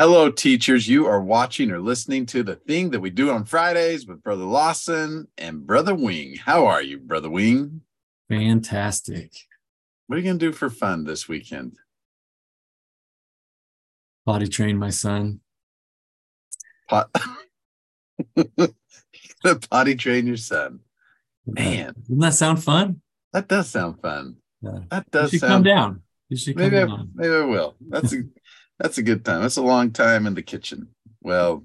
Hello, teachers. You are watching or listening to the thing that we do on Fridays with Brother Lawson and Brother Wing. How are you, Brother Wing? Fantastic. What are you going to do for fun this weekend? Potty train my son. Pot- potty train your son. Man, doesn't that sound fun? That does sound fun. Yeah. That does you should sound. come down. You should come Maybe I, down. maybe I will. That's a that's a good time. That's a long time in the kitchen. Well,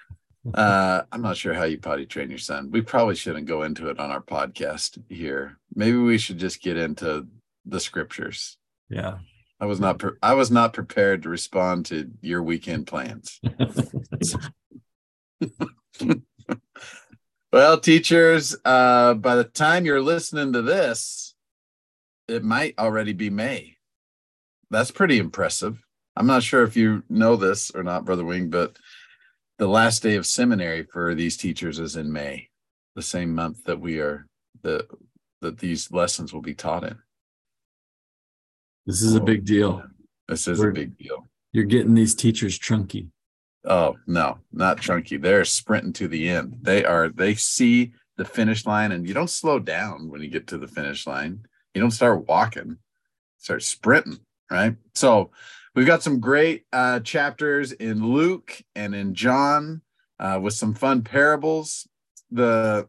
uh, I'm not sure how you potty train your son. We probably shouldn't go into it on our podcast here. Maybe we should just get into the scriptures. Yeah. I was not pre- I was not prepared to respond to your weekend plans. well, teachers, uh, by the time you're listening to this, it might already be May. That's pretty impressive. I'm not sure if you know this or not, Brother Wing, but the last day of seminary for these teachers is in May, the same month that we are the that these lessons will be taught in. this is a big deal. This is We're- a big deal. You're getting these teachers chunky. Oh no, not chunky. They're sprinting to the end. They are. They see the finish line, and you don't slow down when you get to the finish line. You don't start walking. Start sprinting. Right. So we've got some great uh, chapters in Luke and in John uh, with some fun parables. The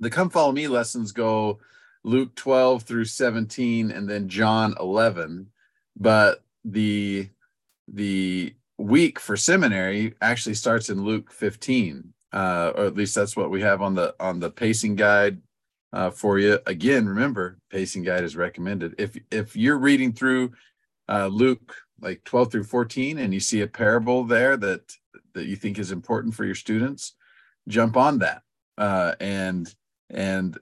the come follow me lessons go Luke 12 through 17 and then John 11 but the the week for seminary actually starts in Luke 15 uh, or at least that's what we have on the on the pacing guide uh, for you. Again remember pacing guide is recommended. If if you're reading through uh, Luke like 12 through 14 and you see a parable there that that you think is important for your students jump on that uh, and and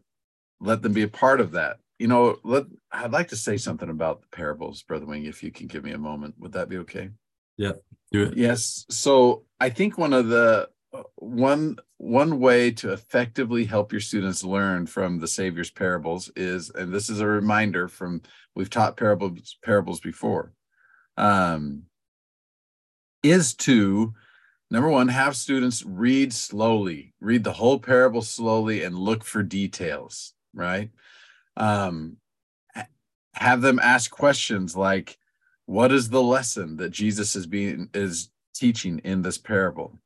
let them be a part of that. You know let i'd like to say something about the parables brother wing if you can give me a moment. Would that be okay? Yeah, Do it. yes. So i think one of the one one way to effectively help your students learn from the savior's parables is and this is a reminder from we've taught parables parables before um is to number one have students read slowly read the whole parable slowly and look for details right? Um have them ask questions like what is the lesson that jesus is being is teaching in this parable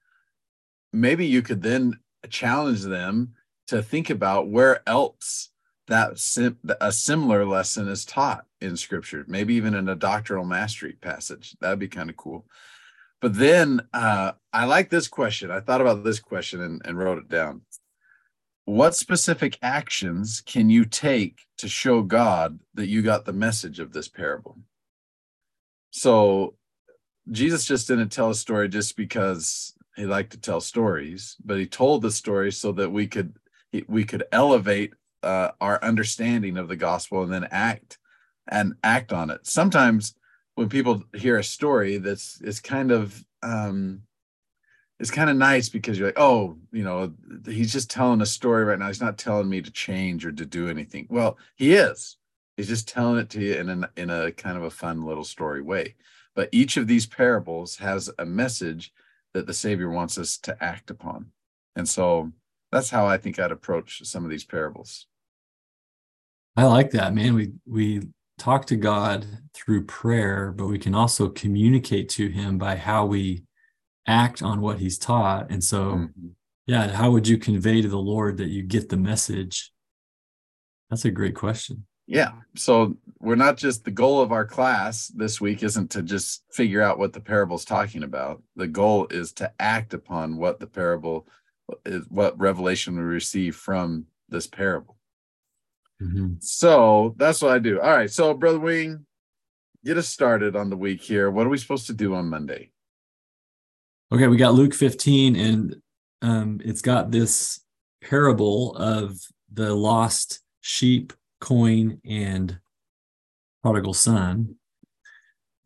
maybe you could then challenge them to think about where else that sim- a similar lesson is taught in scripture maybe even in a doctrinal mastery passage that'd be kind of cool but then uh, I like this question. I thought about this question and, and wrote it down. What specific actions can you take to show God that you got the message of this parable? So Jesus just didn't tell a story just because he liked to tell stories, but he told the story so that we could we could elevate uh, our understanding of the gospel and then act and act on it. Sometimes when people hear a story that's it's kind of um it's kind of nice because you're like oh you know he's just telling a story right now. He's not telling me to change or to do anything. Well he is. He's just telling it to you in a, in a kind of a fun little story way. But each of these parables has a message that the savior wants us to act upon and so that's how i think i'd approach some of these parables I like that, man. We we talk to God through prayer, but we can also communicate to him by how we act on what he's taught. And so, Mhm. yeah, how would you convey to the Lord that you get the message? That's a great question. Yeah. So we're not just the goal of our class this week isn't to just figure out what the parable's talking about. The goal is to act upon what the parable is, what revelation we receive from this parable. Mhm. So that's what I do. All right. So, Brother Wing, get us started on the week here. What are we supposed to do on Monday? Okay, we got Luke 15, and um, it's got this parable of the lost sheep, coin, and prodigal son.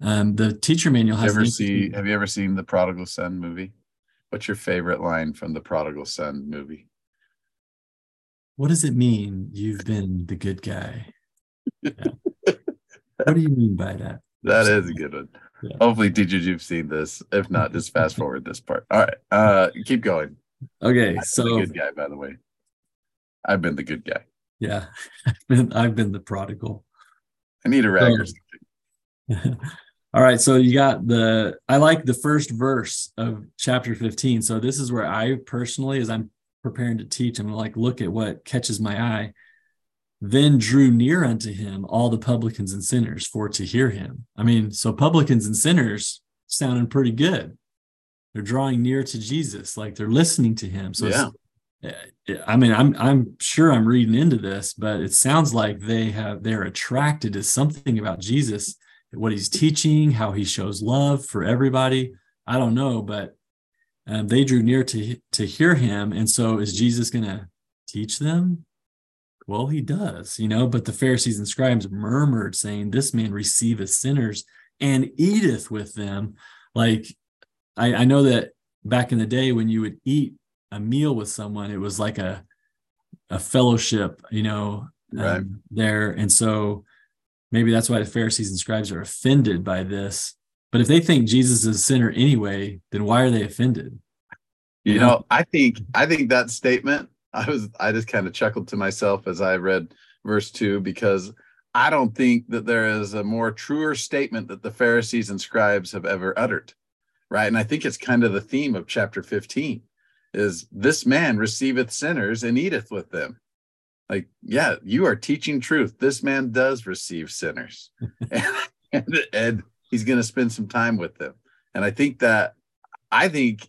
Um, the teacher manual has Ever see have you ever seen the Prodigal Son movie? What's your favorite line from the Prodigal Son movie? What does it mean? You've been the good guy. Yeah. what do you mean by that? That is a good one. Yeah. Hopefully, teachers, you've seen this. If not, just fast forward this part. All right, uh, keep going. Okay, so good guy, by the way. I've been the good guy. Yeah, I've been I've been the prodigal. I need a rag or something. All right, so you got the I like the first verse of chapter 15. So this is where I personally, as I'm preparing to teach, I'm like, look at what catches my eye. Then drew near unto him all the publicans and sinners for to hear him. I mean, so publicans and sinners sounding pretty good. They're drawing near to Jesus, like they're listening to him. So yeah. I mean, I'm I'm sure I'm reading into this, but it sounds like they have they're attracted to something about Jesus what he's teaching, how he shows love for everybody. I don't know, but um, they drew near to to hear him, and so is Jesus going to teach them? Well, he does, you know. But the Pharisees and scribes murmured, saying, "This man receiveth sinners and eateth with them." Like, I, I know that back in the day when you would eat a meal with someone, it was like a a fellowship, you know, right. um, there, and so maybe that's why the Pharisees and scribes are offended by this. But if they think Jesus is a sinner anyway, then why are they offended? You, know, I think I think that statement, I was I just kind of chuckled to myself as I read verse 2 because I don't think that there is a more truer statement that the Pharisees and scribes have ever uttered. Right? And I think it's kind of the theme of chapter 15 is this man receiveth sinners and eateth with them. Like yeah you are teaching truth. This man does receive sinners. And, and, and, he's going to spend some time with them. And i think that i think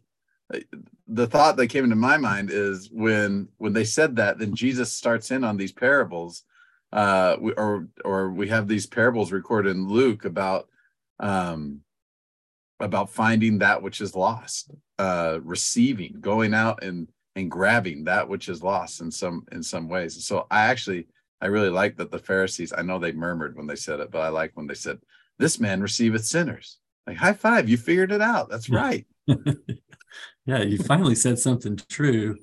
uh, the thought that came into my mind is when when they said that then jesus starts in on these parables uh or or we have these parables recorded in luke about um about finding that which is lost uh receiving going out and and grabbing that which is lost in some in some ways. So I actually I really like that the Pharisees, I know they murmured when they said it, but I like when they said, This man receiveth sinners. Like high five, you figured it out. That's right. yeah, you finally said something true.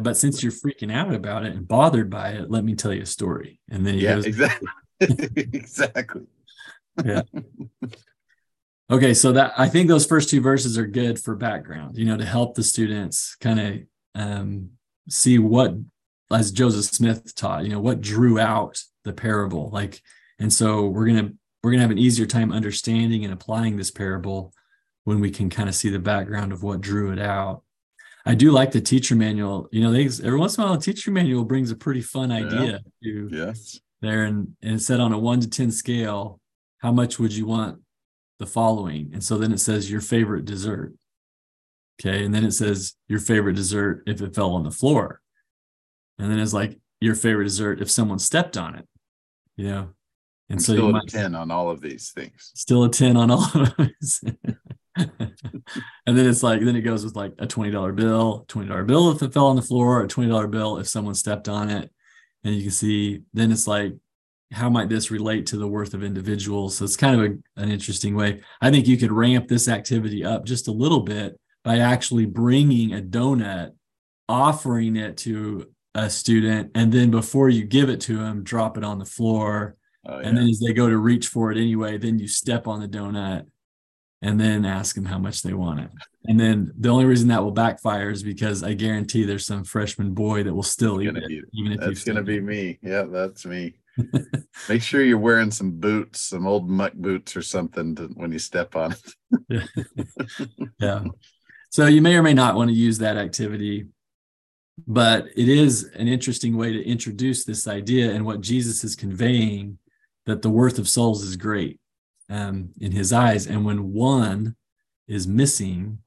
But since you're freaking out about it and bothered by it, let me tell you a story. And then he yeah, goes, exactly. exactly. yeah. Okay, so that I think those first two verses are good for background, you know, to help the students kind of um, see what, as Joseph Smith taught, you know, what drew out the parable. Like, and so we're gonna we're gonna have an easier time understanding and applying this parable when we can kind of see the background of what drew it out. I do like the teacher manual. You know, they every once in a while, a teacher manual brings a pretty fun idea yeah. to yes. there, and, and it said on a one to ten scale, how much would you want the following? And so then it says your favorite dessert. Okay. And then it says your favorite dessert if it fell on the floor. And then it's like your favorite dessert if someone stepped on it, you know? And I'm so still you might, a 10 on all of these things. Still a 10 on all of these. and then it's like, then it goes with like a $20 bill, $20 bill if it fell on the floor, a $20 bill if someone stepped on it. And you can see, then it's like, how might this relate to the worth of individuals? So it's kind of a, an interesting way. I think you could ramp this activity up just a little bit by actually bringing a donut, offering it to a student, and then before you give it to them, drop it on the floor. Oh, yeah. And then as they go to reach for it anyway, then you step on the donut and then ask them how much they want it. And then the only reason that will backfire is because I guarantee there's some freshman boy that will still eat it, it, even if that's going to be me. Yeah, that's me. Make sure you're wearing some boots, some old muck boots or something to, when you step on it. yeah. So you may or may not want to use that activity, but it is an interesting way to introduce this idea and what Jesus is conveying that the worth of souls is great um, in his eyes. And when one is missing,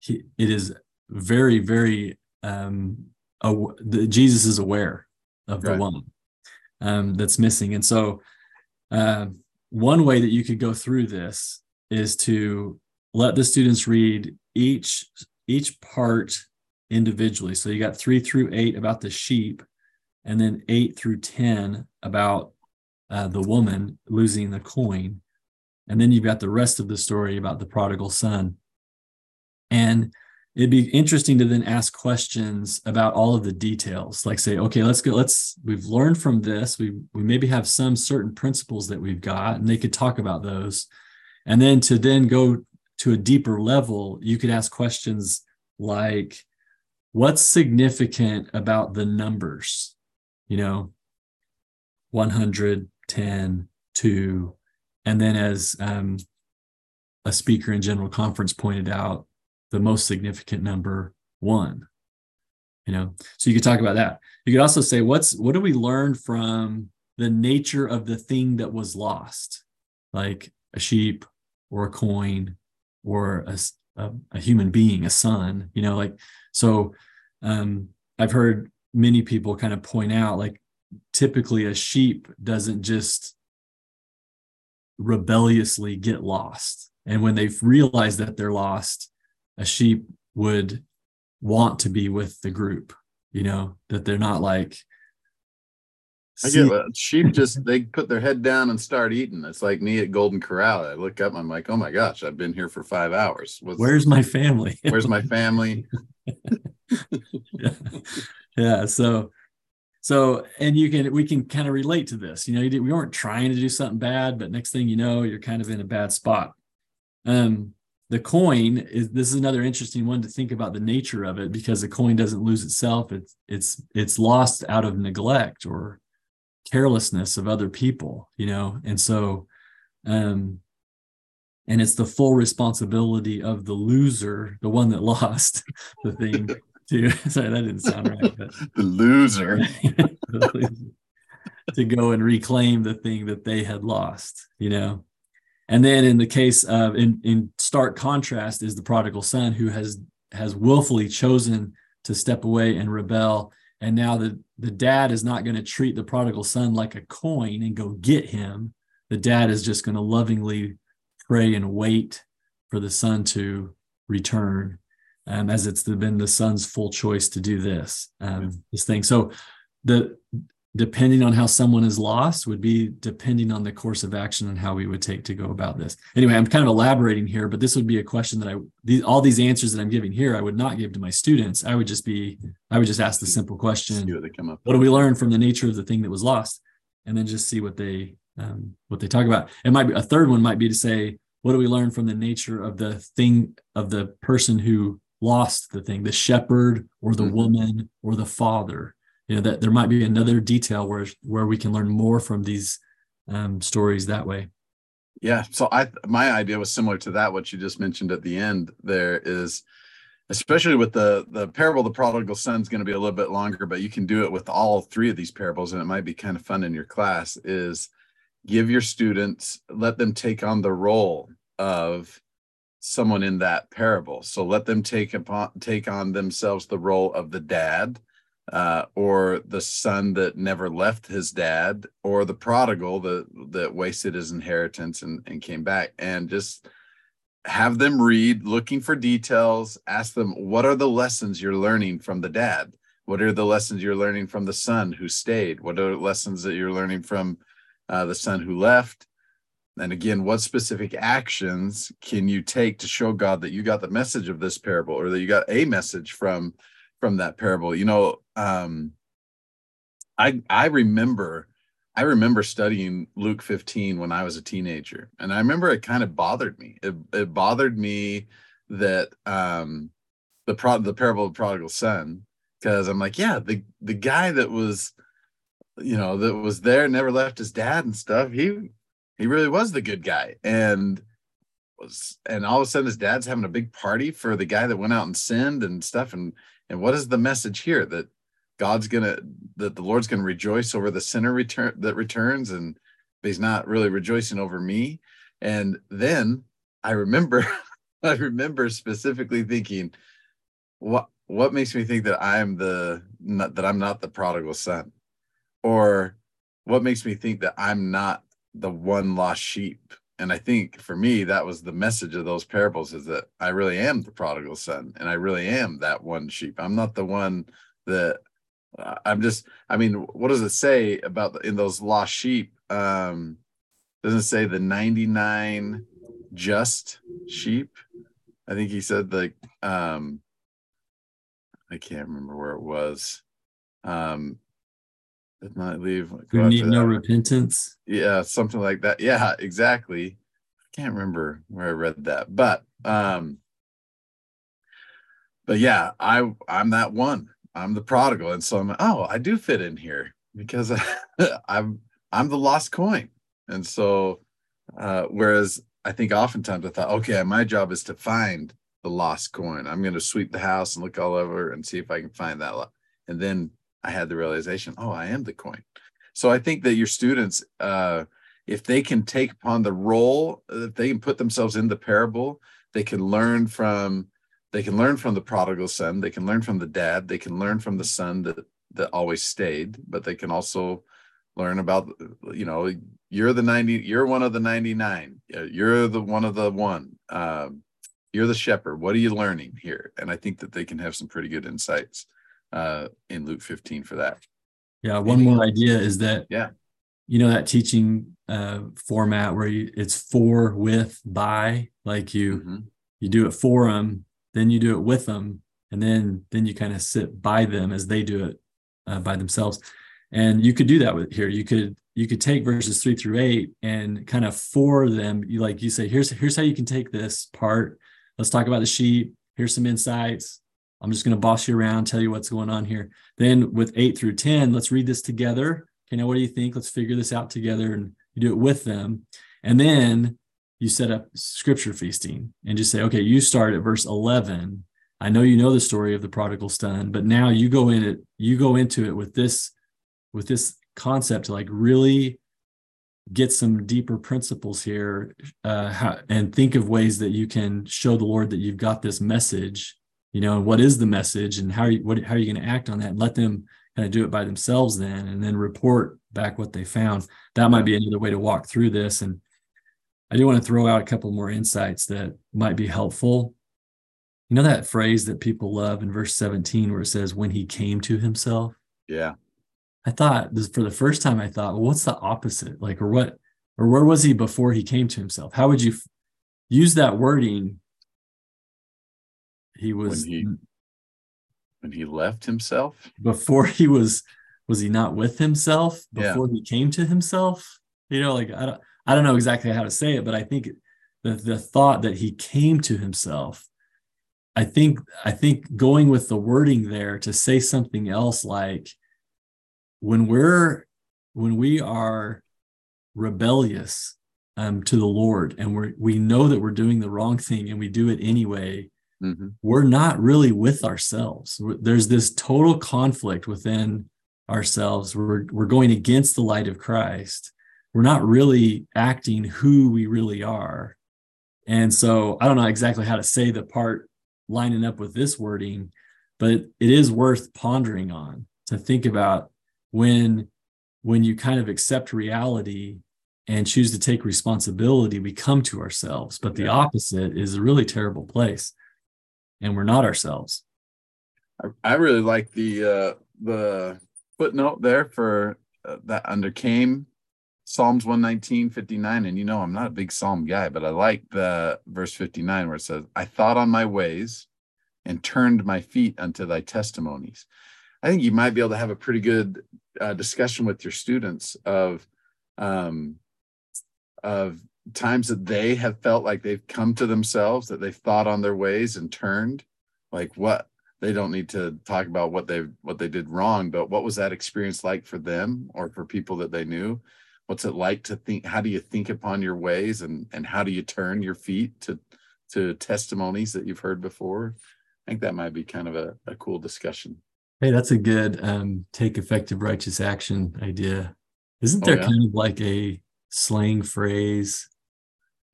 he, it is very, very, um, aw- the, Jesus is aware of the right. one um, that's missing. And so, uh, one way that you could go through this is to let the students read each each part individually. So you got three through eight about the sheep, and then eight through ten about uh, the woman losing the coin, and then you've got the rest of the story about the prodigal son. And it'd be interesting to then ask questions about all of the details. Like say okay let's go let's we've learned from this. We we maybe have some certain principles that we've got and they could talk about those. And then to then go to a deeper level you could ask questions like what's significant about the numbers? You know 100 10 2 and then as um, a speaker in general conference pointed out the most significant number one you know? So you could talk about that. You could also say what's what do we learn from the nature of the thing that was lost? Like a sheep or a coin or a, a, a human being a son you know like so um, i've heard many people kind of point out like typically a sheep doesn't just rebelliously get lost. And when they've realized that they're lost a sheep would want to be with the group you know that they're not like I get it. Sheep just they put their head down and start eating. It's like me at Golden Corral. I look up, I'm like, oh my gosh, I've been here for five hours. What's, where's my family? where's my family? yeah. yeah. So so and you can we can kind of relate to this. You know, you we weren't trying to do something bad, but next thing you know, you're kind of in a bad spot. Um the coin is this is another interesting one to think about the nature of it because the coin doesn't lose itself. It's it's it's lost out of neglect or carelessness of other people you know? And so um and it's the full responsibility of the loser the one that lost the thing to sorry that didn't sound right but the loser. To go and reclaim the thing that they had lost you know and then in the case of in in stark contrast is the prodigal son who has has willfully chosen to step away and rebel. And now the the dad is not going to treat the prodigal son like a coin and go get him. The dad is just going to lovingly pray and wait for the son to return um, as it's been the son's full choice to do this um, this thing. So the depending on how someone is lost would be depending on the course of action and how we would take to go about this. Anyway i'm kind of elaborating here but this would be a question that i these, all these answers that i'm giving here i would not give to my students. I would just be i would just ask the simple question what, what do we learn from the nature of the thing that was lost? And then just see what they um, what they talk about. It might be a third one might be to say what do we learn from the nature of the thing of the person who lost the thing the shepherd or the mm-hmm. woman or the father you know that there might be another detail where where we can learn more from these um, stories that way. Yeah so i my idea was similar to that what you just mentioned at the end there is especially with the the parable the prodigal son is going to be a little bit longer but you can do it with all three of these parables and it might be kind of fun in your class is give your students let them take on the role of someone in that parable. So let them take upon take on themselves the role of the dad uh, or the son that never left his dad, or the prodigal that that wasted his inheritance and, and came back, and just have them read, looking for details. Ask them, what are the lessons you're learning from the dad? What are the lessons you're learning from the son who stayed? What are the lessons that you're learning from uh, the son who left? And again, what specific actions can you take to show God that you got the message of this parable or that you got a message from from that parable. You know, um, I I remember I remember studying Luke 15 when I was a teenager, and I remember it kind of bothered me. It it bothered me that um, the pro the parable of the prodigal son, because I'm like, yeah, the the guy that was, you know, that was there, never left his dad and stuff. He he really was the good guy, and was and all of a sudden his dad's having a big party for the guy that went out and sinned and stuff, and and what is the message here that God's gonna that the Lord's gonna rejoice over the sinner return that returns, and he's not really rejoicing over me. And then I remember, I remember specifically thinking, what what makes me think that I'm the not, that I'm not the prodigal son, or what makes me think that I'm not the one lost sheep and i think for me that was the message of those parables is that i really am the prodigal son and i really am that one sheep. I'm not the one that uh, i'm just i mean what does it say about the, in those lost sheep? Um doesn't say the 99 just sheep? I think he said the um i can't remember where it was. Um did not leave. You need no repentance. Yeah, something like that. Yeah, exactly. I can't remember where I read that, but um, but yeah, I I'm that one. I'm the prodigal, and so I'm oh I do fit in here because I, I'm I'm the lost coin, and so uh, whereas I think oftentimes I thought okay my job is to find the lost coin. I'm going to sweep the house and look all over and see if I can find that. And then I had the realization, oh, I am the coin. So I think that your students, uh, if they can take upon the role, if they can put themselves in the parable, they can learn from they can learn from the prodigal son they can learn from the dad they can learn from the son that that always stayed but they can also learn about you know you're the 90 you're one of the 99 you're the one of the one um, you're the shepherd. What are you learning here? And i think that they can have some pretty good insights uh, in luke 15 for that. Yeah one more idea is that yeah. you know that teaching uh, format where you, it's for with by like you mm-hmm. you do it for them then you do it with them and then then you kind of sit by them as they do it uh, by themselves. And you could do that with here you could you could take verses three through eight and kind of for them you like you say here's here's how you can take this part. Let's talk about the sheep. Here's some insights i'm just going to boss you around tell you what's going on here. Then with eight through 10 let's read this together. Okay now what do you think? Let's figure this out together and you do it with them. And then you set up scripture feasting and just say okay you start at verse 11 i know you know the story of the prodigal son but now you go in it you go into it with this with this concept to like really get some deeper principles here uh, and think of ways that you can show the lord that you've got this message you know what is the message and how are you what, how are you going to act on that and let them kind of do it by themselves then and then report back what they found that might be another way to walk through this and i do want to throw out a couple more insights that might be helpful you know that phrase that people love in verse 17 where it says when he came to himself yeah I thought this for the first time, I thought, well, what's the opposite? Like, or what, or where was he before he came to himself? How would you f- use that wording? He was when he, when he left himself before he was, was he not with himself before yeah. he came to himself? You know, like I don't, I don't know exactly how to say it, but I think the the thought that he came to himself I think I think going with the wording there to say something else like when we're when we are rebellious um, to the Lord and we we know that we're doing the wrong thing and we do it anyway, mm-hmm. we're not really with ourselves. There's this total conflict within ourselves. We're we're going against the light of Christ. We're not really acting who we really are. And so I don't know exactly how to say the part lining up with this wording, but it is worth pondering on to think about when when you kind of accept reality and choose to take responsibility we come to ourselves but the yeah. opposite is a really terrible place and we're not ourselves. I, really like the uh the footnote there for uh, that under came psalms 119 59 and you know i'm not a big psalm guy but i like the verse 59 where it says i thought on my ways and turned my feet unto thy testimonies. I think you might be able to have a pretty good uh, discussion with your students of um, of times that they have felt like they've come to themselves, that they've thought on their ways and turned. Like what they don't need to talk about what they what they did wrong, but what was that experience like for them or for people that they knew? What's it like to think? How do you think upon your ways, and and how do you turn your feet to to testimonies that you've heard before? I think that might be kind of a, a cool discussion. Hey, that's a good um, take effective righteous action idea. Isn't oh, there oh, yeah. kind of like a slang phrase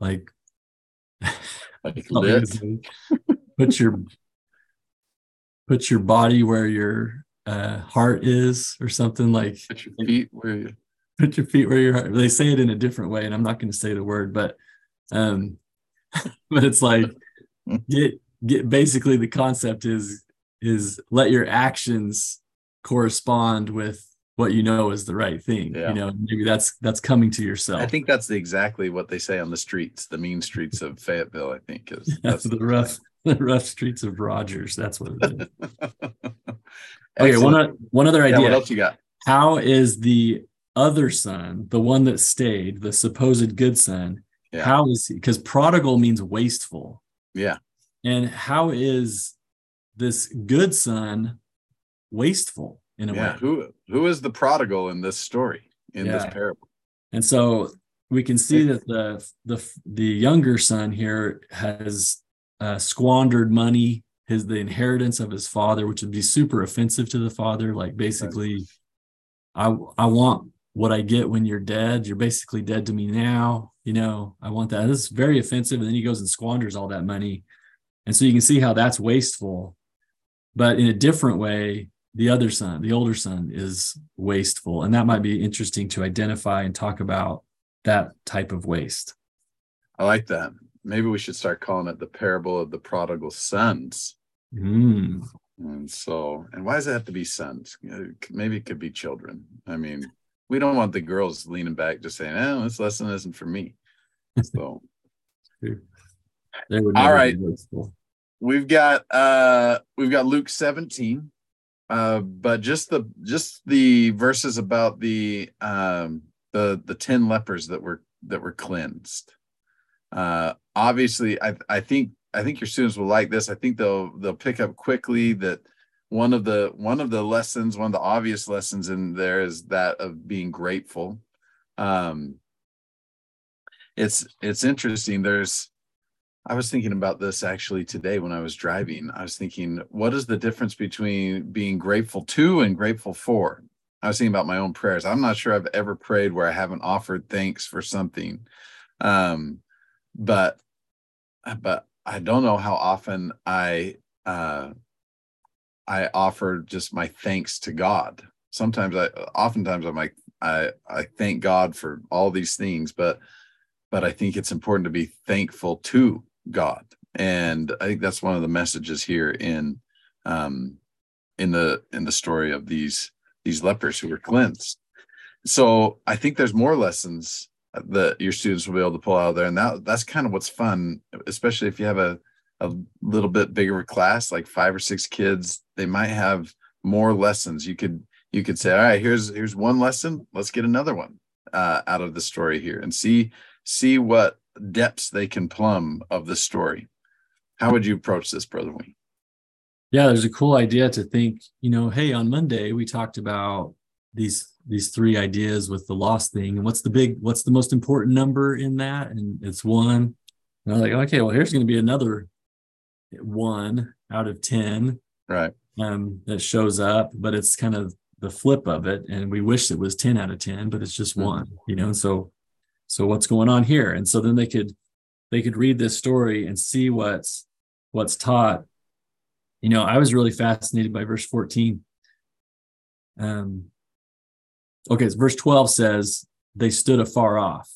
like, like put your put your body where your uh, heart is or something like put your feet where you put your feet where your heart they say it in a different way and i'm not going to say the word but um but it's like get get basically the concept is is let your actions correspond with what you know is the right thing yeah. you know maybe that's that's coming to yourself i think that's the, exactly what they say on the streets the mean streets of fayetteville i think is that's the rough the rough streets of rogers that's what it is okay one, one other idea yeah, what else you got how is the other son the one that stayed the supposed good son Yeah. How is he? Because prodigal means wasteful. Yeah. And how is this good son wasteful in a Yeah. way? Who who is the prodigal in this story, in this parable? And so we can see that the the the younger son here has uh, squandered money, his the inheritance of his father, which would be super offensive to the father. Like basically, I I want what I get when you're dead. You're basically dead to me now. You know, I want that. This is very offensive. And then he goes and squanders all that money, and so you can see how that's wasteful. But in a different way, the other son, the older son, is wasteful, and that might be interesting to identify and talk about that type of waste. I like that. Maybe we should start calling it the parable of the prodigal sons. Mm. And so, and why does it have to be sons? Uh, Maybe it could be children. I mean, we don't want the girls leaning back just saying, "Oh, this lesson isn't for me." So All be we've got uh we've got Luke 17. Uh, but just the just the verses about the um the the 10 lepers that were that were cleansed. Uh obviously I I think I think your students will like this. I think they'll they'll pick up quickly that one of the one of the lessons, one of the obvious lessons in there is that of being grateful. Um it's it's interesting. There's I was thinking about this actually today when I was driving. I was thinking, what is the difference between being grateful to and grateful for? I was thinking about my own prayers. I'm not sure I've ever prayed where I haven't offered thanks for something. Um, but but I don't know how often I uh I offer just my thanks to God. Sometimes I oftentimes I'm like I I thank God for all these things, but but I think it's important to be thankful to God. And I think that's one of the messages here in um in the in the story of these these lepers who were cleansed. So I think there's more lessons that your students will be able to pull out there. And that that's kind of what's fun, especially if you have a a little bit bigger class, like five or six kids, they might have more lessons. You could you could say, all right, here's here's one lesson. Let's get another one uh, out of the story here and see see what depths they can plumb of the story. How would you approach this, Brother Wing? Yeah, there's a cool idea to think, you know, hey, on Monday we talked about these these three ideas with the lost thing and what's the big what's the most important number in that and it's one and i was like okay well here's going to be another one out of 10 Right. um, that shows up, but it's kind of the flip of it. And we wish it was 10 out of 10, but it's just Mhm. one, you know? So, so what's going on here? And so then they could, they could read this story and see what's, what's taught. You know, I was really fascinated by verse 14. Um, okay, so verse 12 says they stood afar off,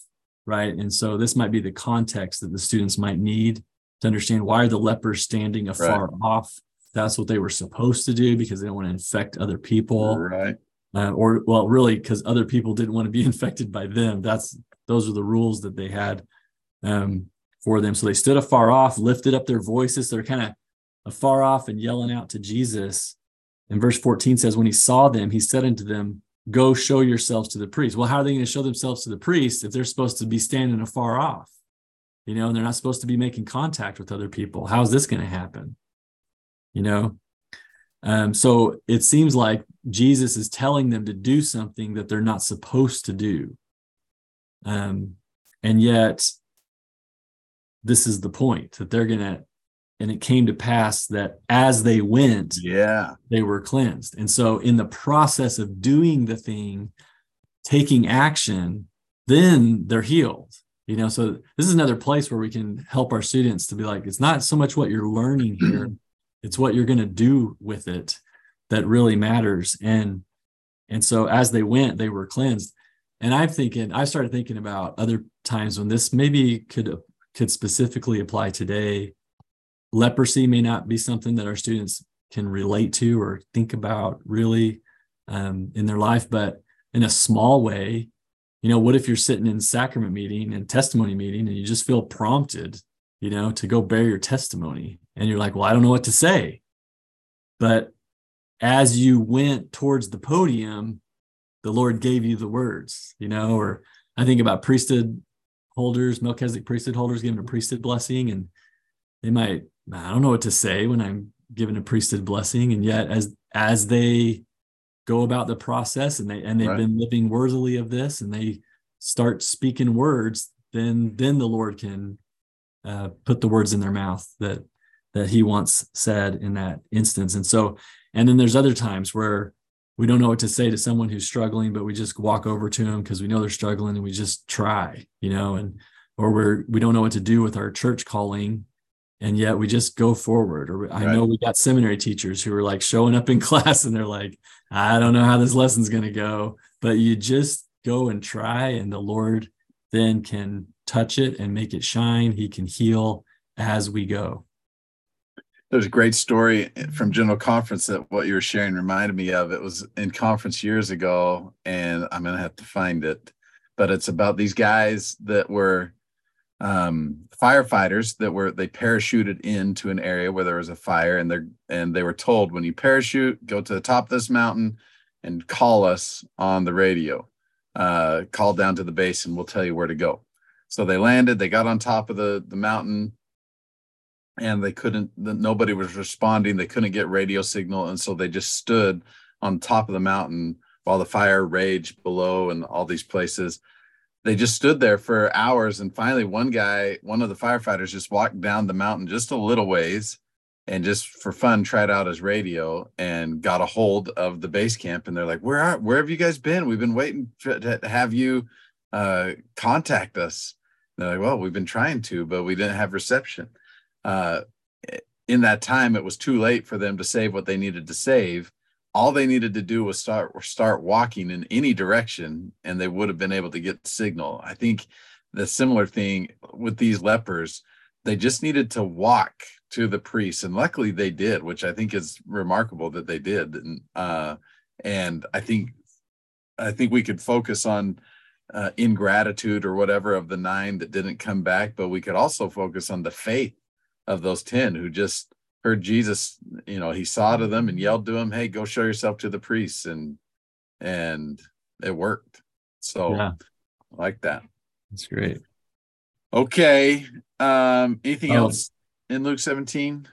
right? And so this might be the context that the students might need to understand why are the lepers standing afar off that's what they were supposed to do because they don't want to infect other people Right. uh, or well really because other people didn't want to be infected by them that's those are the rules that they had um, for them. So they stood afar off lifted up their voices. They're kind of afar off and yelling out to jesus. And verse 14 says when he saw them he said unto them go show yourselves to the priest well how are they going to show themselves to the priest if they're supposed to be standing afar off? You know and they're not supposed to be making contact with other people. How's this going to happen? You know? Um, so it seems like jesus is telling them to do something that they're not supposed to do um, and yet this is the point that they're gonna and it came to pass that as they went Yeah. they were cleansed. And so in the process of doing the thing taking action then they're healed you know? So this is another place where we can help our students to be like it's not so much what you're learning here it's what you're going to do with it that really matters. And and so as they went they were cleansed and i'm thinking i started thinking about other times when this maybe could could specifically apply today. Leprosy may not be something that our students can relate to or think about really um, in their life but in a small way you know what if you're sitting in sacrament meeting and testimony meeting and you just feel prompted you know to go bear your testimony? And you're like well i don't know what to say. But as you went towards the podium the lord gave you the words you know or i think about priesthood holders, Melchizedek priesthood holders, giving a priesthood blessing, and they might I don't know what to say when I'm given a priesthood blessing, and yet as as they go about the process and they and they've right. been living worthily of this, and they start speaking words, then then the Lord can uh, put the words in their mouth that that He once said in that instance, and so and then there's other times where we don't know what to say to someone who's struggling, but we just walk over to them because we know they're struggling and we just try, you know, and or we're we don't know what to do with our church calling and yet we just go forward. Or i know we got seminary teachers who are like showing up in class and they're like i don't know how this lesson's going to go but you just go and try and the lord then can touch it and make it shine. He can heal as we go there's a great story from general conference that what you were sharing reminded me of. It was in conference years ago and i'm going to have to find it. But it's about these guys that were um, firefighters that were they parachuted into an area where there was a fire and they're and they were told when you parachute go to the top of this mountain and call us on the radio. Uh, call down to the base and we'll tell you where to go. So they landed they got on top of the the mountain and they couldn't nobody was responding. They couldn't get radio signal and so they just stood on top of the mountain while the fire raged below and all these places. They just stood there for hours and finally one guy one of the firefighters just walked down the mountain just a little ways and just for fun tried out his radio and got a hold of the base camp and they're like where are where have you guys been? We've been waiting to have you uh, contact us. And they're like well we've been trying to but we didn't have reception uh, in that time it was too late for them to save what they needed to save. All they needed to do was start start walking in any direction and they would have been able to get signal. I think the similar thing with these lepers they just needed to walk to the priest and luckily they did which i think is remarkable that they did. And uh, and i think i think we could focus on uh, ingratitude or whatever of the nine that didn't come back but we could also focus on the faith of those 10 who just heard Jesus, you know, he saw to them and yelled to them, "Hey, go show yourself to the priests," and and it worked. So, yeah. I like that. That's great. Okay. Um, anything oh. else in Luke 17?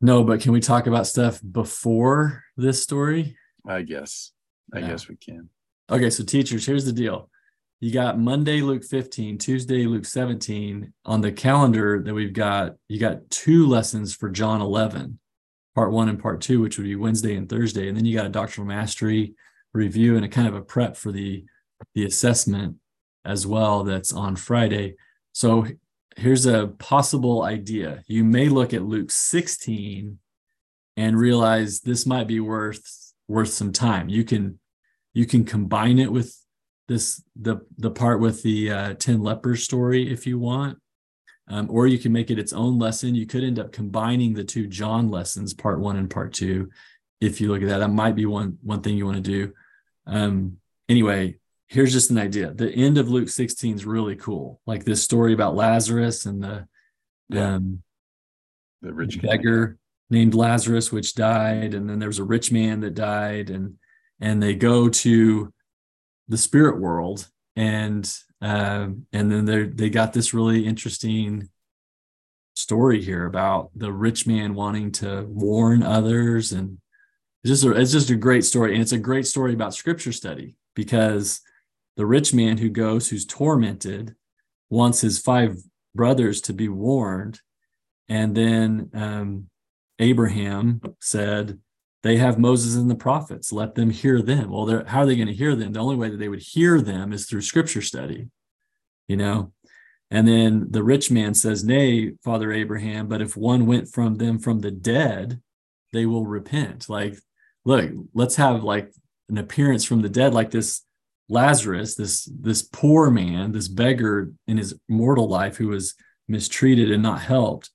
No, but can we talk about stuff before this story? I guess. I yeah. guess we can. Okay, so teachers, here's the deal you got Monday, Luke 15, Tuesday, Luke 17. On the calendar that we've got, you got two lessons for John 11, part one and part two, which would be Wednesday and Thursday. And then you got a doctrinal mastery review and a kind of a prep for the, the assessment as well that's on Friday. So here's a possible idea. You may look at Luke 16 and realize this might be worth worth some time. You can you can combine it with this the the part with the uh, 10 lepers story if you want. Um, or you can make it its own lesson. You could end up combining the two john lessons part one and part two if you look at that. That might be one one thing you want to do. Um, anyway here's just an idea. The end of luke 16 is really cool. Like this story about lazarus and the yeah. um the rich beggar named lazarus which died and then there was a rich man that died and and they go to the spirit world. And uh, and then they they got this really interesting story here about the rich man wanting to warn others. And it's just a, it's just a great story. And it's a great story about scripture study because the rich man who goes who's tormented wants his five brothers to be warned. And then um, abraham said they have Moses and the prophets. Let them hear them. Well, how are they going to hear them? The only way that they would hear them is through scripture study, you know? And then the rich man says, Nay, Father Abraham, but if one went from them from the dead, they will repent. Like, look, let's have like an appearance from the dead, like this Lazarus, this this poor man, this beggar in his mortal life who was mistreated and not helped.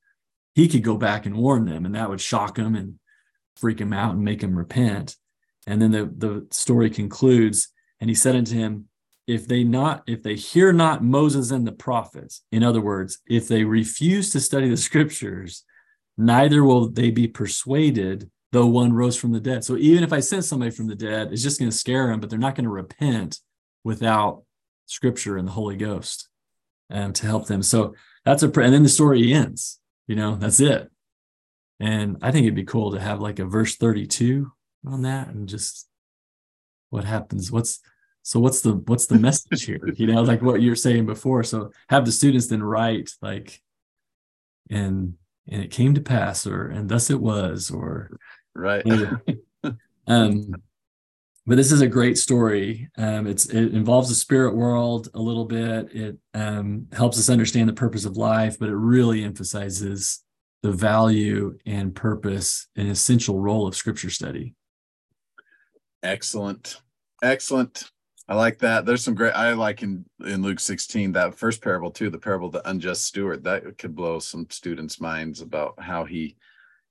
He could go back and warn them, and that would shock them and freak him out and make him repent. And then the, the story concludes, and he said unto him, if they not if they hear not Moses and the prophets, in other words, if they refuse to study the scriptures, neither will they be persuaded, though one rose from the dead. So even if I send somebody from the dead, it's just going to scare them, but they're not going to repent without scripture and the Holy Ghost. um, to help them. So that's a and then the story ends. You know, that's it. And I think it'd be cool to have like a verse 32 on that and just what happens. What's so what's the what's the message here? You know, like what you're saying before. So have the students then write like and and it came to pass or and thus it was or right. um but this is a great story. Um, it's it involves the spirit world a little bit. It um, helps us understand the purpose of life, but it really emphasizes the value and purpose and essential role of scripture study. Excellent, excellent. I like that. There's some great. I like in in Luke 16 that first parable too, the parable of the unjust steward. That could blow some students' minds about how he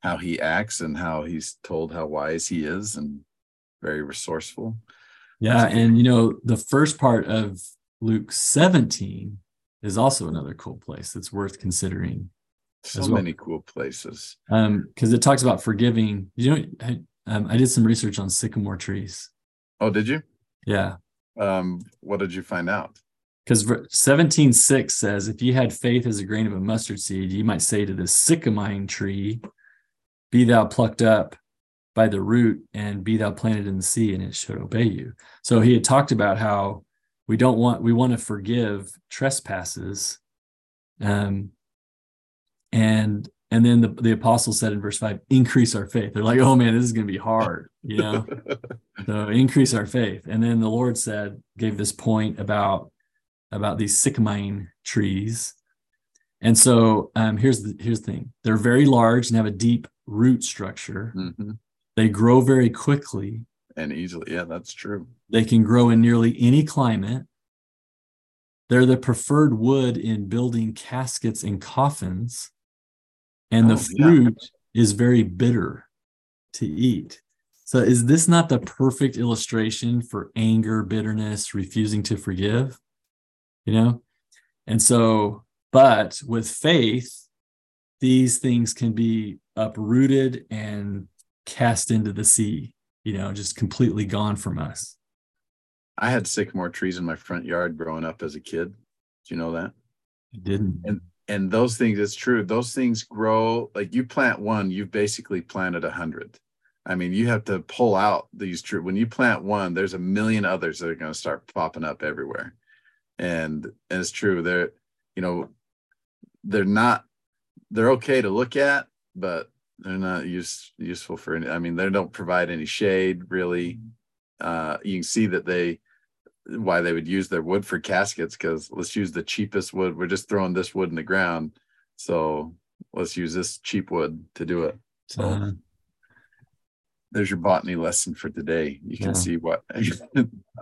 how he acts and how he's told how wise he is and very resourceful. Yeah, and you know the first part of Luke 17 is also another cool place that's worth considering. So well. many cool places. Um, because it talks about forgiving. You know, I, um, I did some research on sycamore trees. Oh, did you? Yeah. Um, what did you find out? Because 17:6 says, if you had faith as a grain of a mustard seed, you might say to this sycamine tree, Be thou plucked up by the root and be thou planted in the sea and it should obey you so he had talked about how we don't want we want to forgive trespasses um and and then the, the apostle said in verse 5 increase our faith they're like oh man this is going to be hard you know so increase our faith and then the lord said gave this point about about these sycamine trees and so um, here's the here's the thing they're very large and have a deep root structure mm-hmm. They grow very quickly and easily. Yeah, that's true. They can grow in nearly any climate. They're the preferred wood in building caskets and coffins. And oh, the fruit yeah. is very bitter to eat. So, is this not the perfect illustration for anger, bitterness, refusing to forgive? You know? And so, but with faith, these things can be uprooted and cast into the sea, you know, just completely gone from us. I had sycamore trees in my front yard growing up as a kid. Do you know that? I didn't. And and those things, it's true. Those things grow like you plant one, you've basically planted a hundred. I mean, you have to pull out these true. When you plant one, there's a million others that are going to start popping up everywhere. And, and it's true. They're, you know, they're not, they're okay to look at, but they're not use, useful for any i mean they don't provide any shade really uh, you can see that they why they would use their wood for caskets because let's use the cheapest wood we're just throwing this wood in the ground so let's use this cheap wood to do it so uh-huh. there's your botany lesson for today you can yeah. see what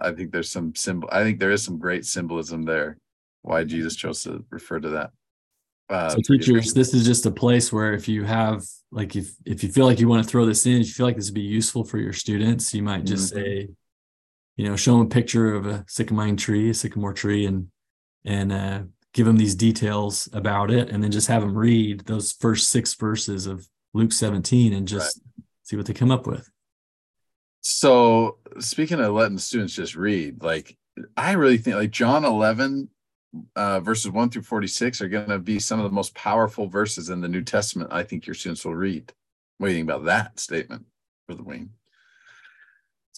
i think there's some symbol i think there is some great symbolism there why jesus chose to refer to that uh, so teachers this is just a place where if you have like if if you feel like you want to throw this in if you feel like this would be useful for your students you might just mm-hmm. say you know show them a picture of a sycamore tree a sycamore tree and and uh, give them these details about it and then just have them read those first six verses of luke 17 and just right. see what they come up with so speaking of letting students just read like i really think like john 11 uh, verses 1 through 46 are going to be some of the most powerful verses in the New Testament I think your students will read. What do you think about that statement for the wing?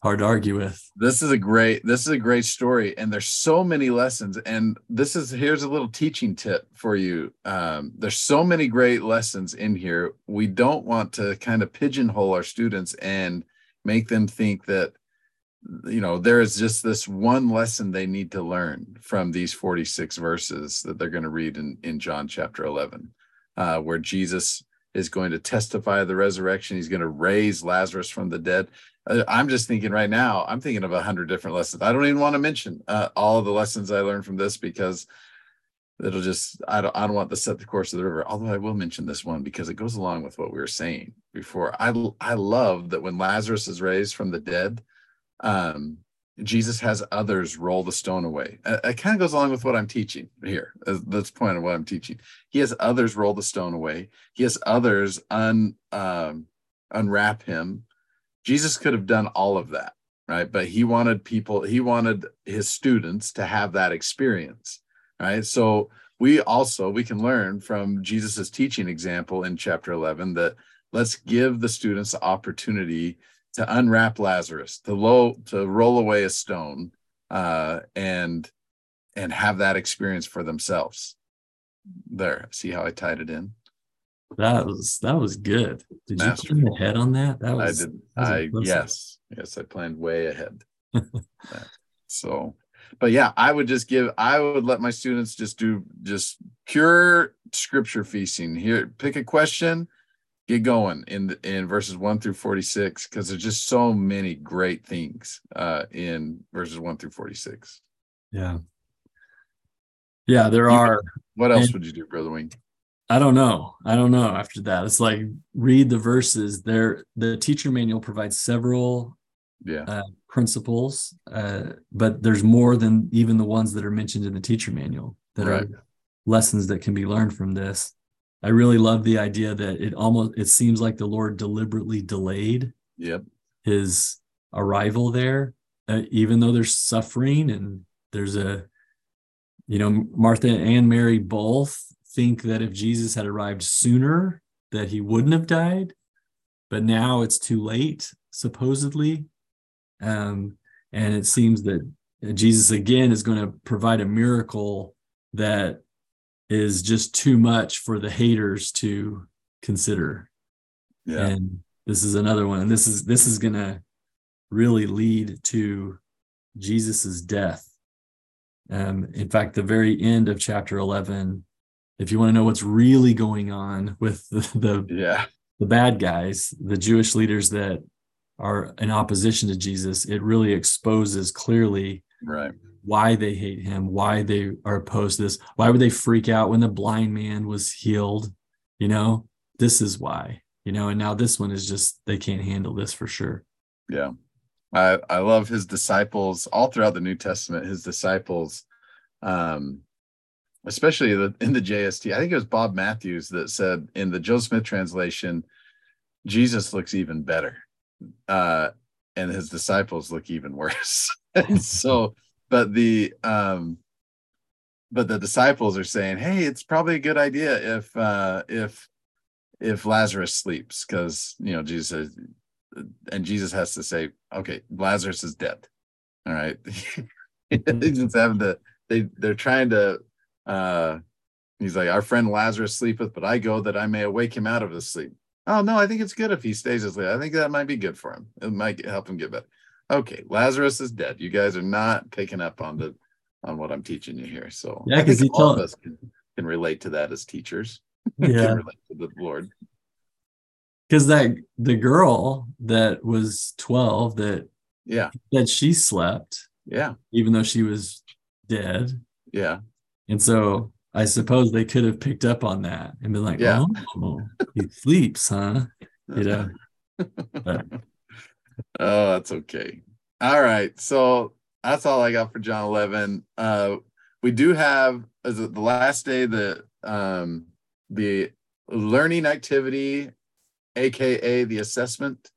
Hard to argue with. This is a great this is a great story and there's so many lessons and this is here's a little teaching tip for you. Um, there's so many great lessons in here. We don't want to kind of pigeonhole our students and make them think that you know there is just this one lesson they need to learn from these 46 verses that they're going to read in, in john chapter 11 uh, where jesus is going to testify the resurrection he's going to raise lazarus from the dead i'm just thinking right now i'm thinking of a hundred different lessons i don't even want to mention uh, all the lessons i learned from this because it'll just I don't, I don't want to set the course of the river although i will mention this one because it goes along with what we were saying before i i love that when lazarus is raised from the dead um, Jesus has others roll the stone away. It, it kind of goes along with what I'm teaching here. That's point of what I'm teaching. He has others roll the stone away. He has others un um, unwrap him. Jesus could have done all of that, right? But he wanted people. He wanted his students to have that experience, right? So we also we can learn from jesus's teaching example in chapter 11 that let's give the students the opportunity to unwrap lazarus to low to roll away a stone uh, and and have that experience for themselves there see how i tied it in that was that was good. Did Master. you plan ahead on that? That was i did i yes yes i planned way ahead. So but yeah i would just give i would let my students just do just pure scripture feasting. Here pick a question get going in in verses 1 through 46 because there's just so many great things uh in verses 1 through 46 yeah. Yeah there are. what else and, would you do brother wing i don't know. I don't know after that. It's like read the verses. There the teacher manual provides several yeah. uh, principles uh, but there's more than even the ones that are mentioned in the teacher manual that right. are lessons that can be learned from this. I really love the idea that it almost it seems like the lord deliberately delayed yep. his arrival there uh, even though there's suffering and there's a you know martha and mary both think that if jesus had arrived sooner that he wouldn't have died but now it's too late supposedly um, and it seems that Jesus again is going to provide a miracle that is just too much for the haters to consider. Yeah. And this is another one. And this is this is going to really lead to Jesus's death. Um, in fact, the very end of chapter 11, if you want to know what's really going on with the, the yeah the bad guys, the Jewish leaders that are in opposition to Jesus, it really exposes clearly right why they hate him, why they are opposed to this, why would they freak out when the blind man was healed? You know, this is why, you know, and now this one is just they can't handle this for sure. Yeah. I, I love his disciples all throughout the New Testament, his disciples, um, especially the, in the JST. I think it was Bob Matthews that said in the Joseph Smith translation, Jesus looks even better uh, and his disciples look even worse. so, but the um, but the disciples are saying, "Hey, it's probably a good idea if uh, if if Lazarus sleeps, because you know Jesus says, and Jesus has to say, okay, Lazarus is dead. All right, he's having to. They they're trying to. Uh He's like, our friend Lazarus sleepeth, but I go that I may awake him out of his sleep. Oh no, I think it's good if he stays asleep. I think that might be good for him. It might help him get better. Okay, Lazarus is dead. You guys are not picking up on the on what I'm teaching you here. So yeah, because all told... of us can, can relate to that as teachers. Yeah, relate to the Lord. Because that the girl that was 12 that yeah that she slept yeah even though she was dead yeah and so I suppose they could have picked up on that and been like, yeah. oh, he sleeps, huh? You know. But. oh, that's okay. All right. So that's all I got for John 11. Uh, we do have as the last day the um the learning activity, aka the assessment.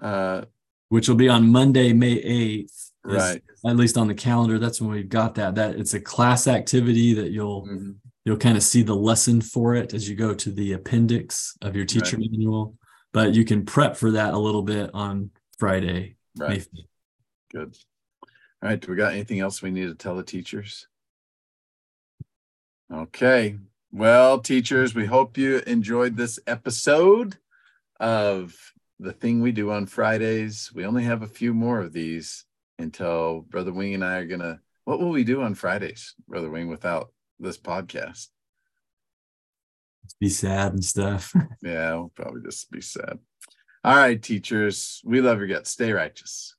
Uh which will be on Monday, May 8th right. at least on the calendar that's when we've got that that it's a class activity that you'll mm-hmm. you'll kind of see the lesson for it as you go to the appendix of your teacher right. manual. But you can prep for that a little bit on friday right. good. All right do we got anything else we need to tell the teachers? Okay. Well teachers we hope you enjoyed this episode of the thing we do on fridays. We only have a few more of these until Brother Wing and I are gonna. What will we do on Fridays, Brother Wing, without this podcast? be sad and stuff. yeah, we'll probably just be sad. All right, teachers, we love your guts. Stay righteous.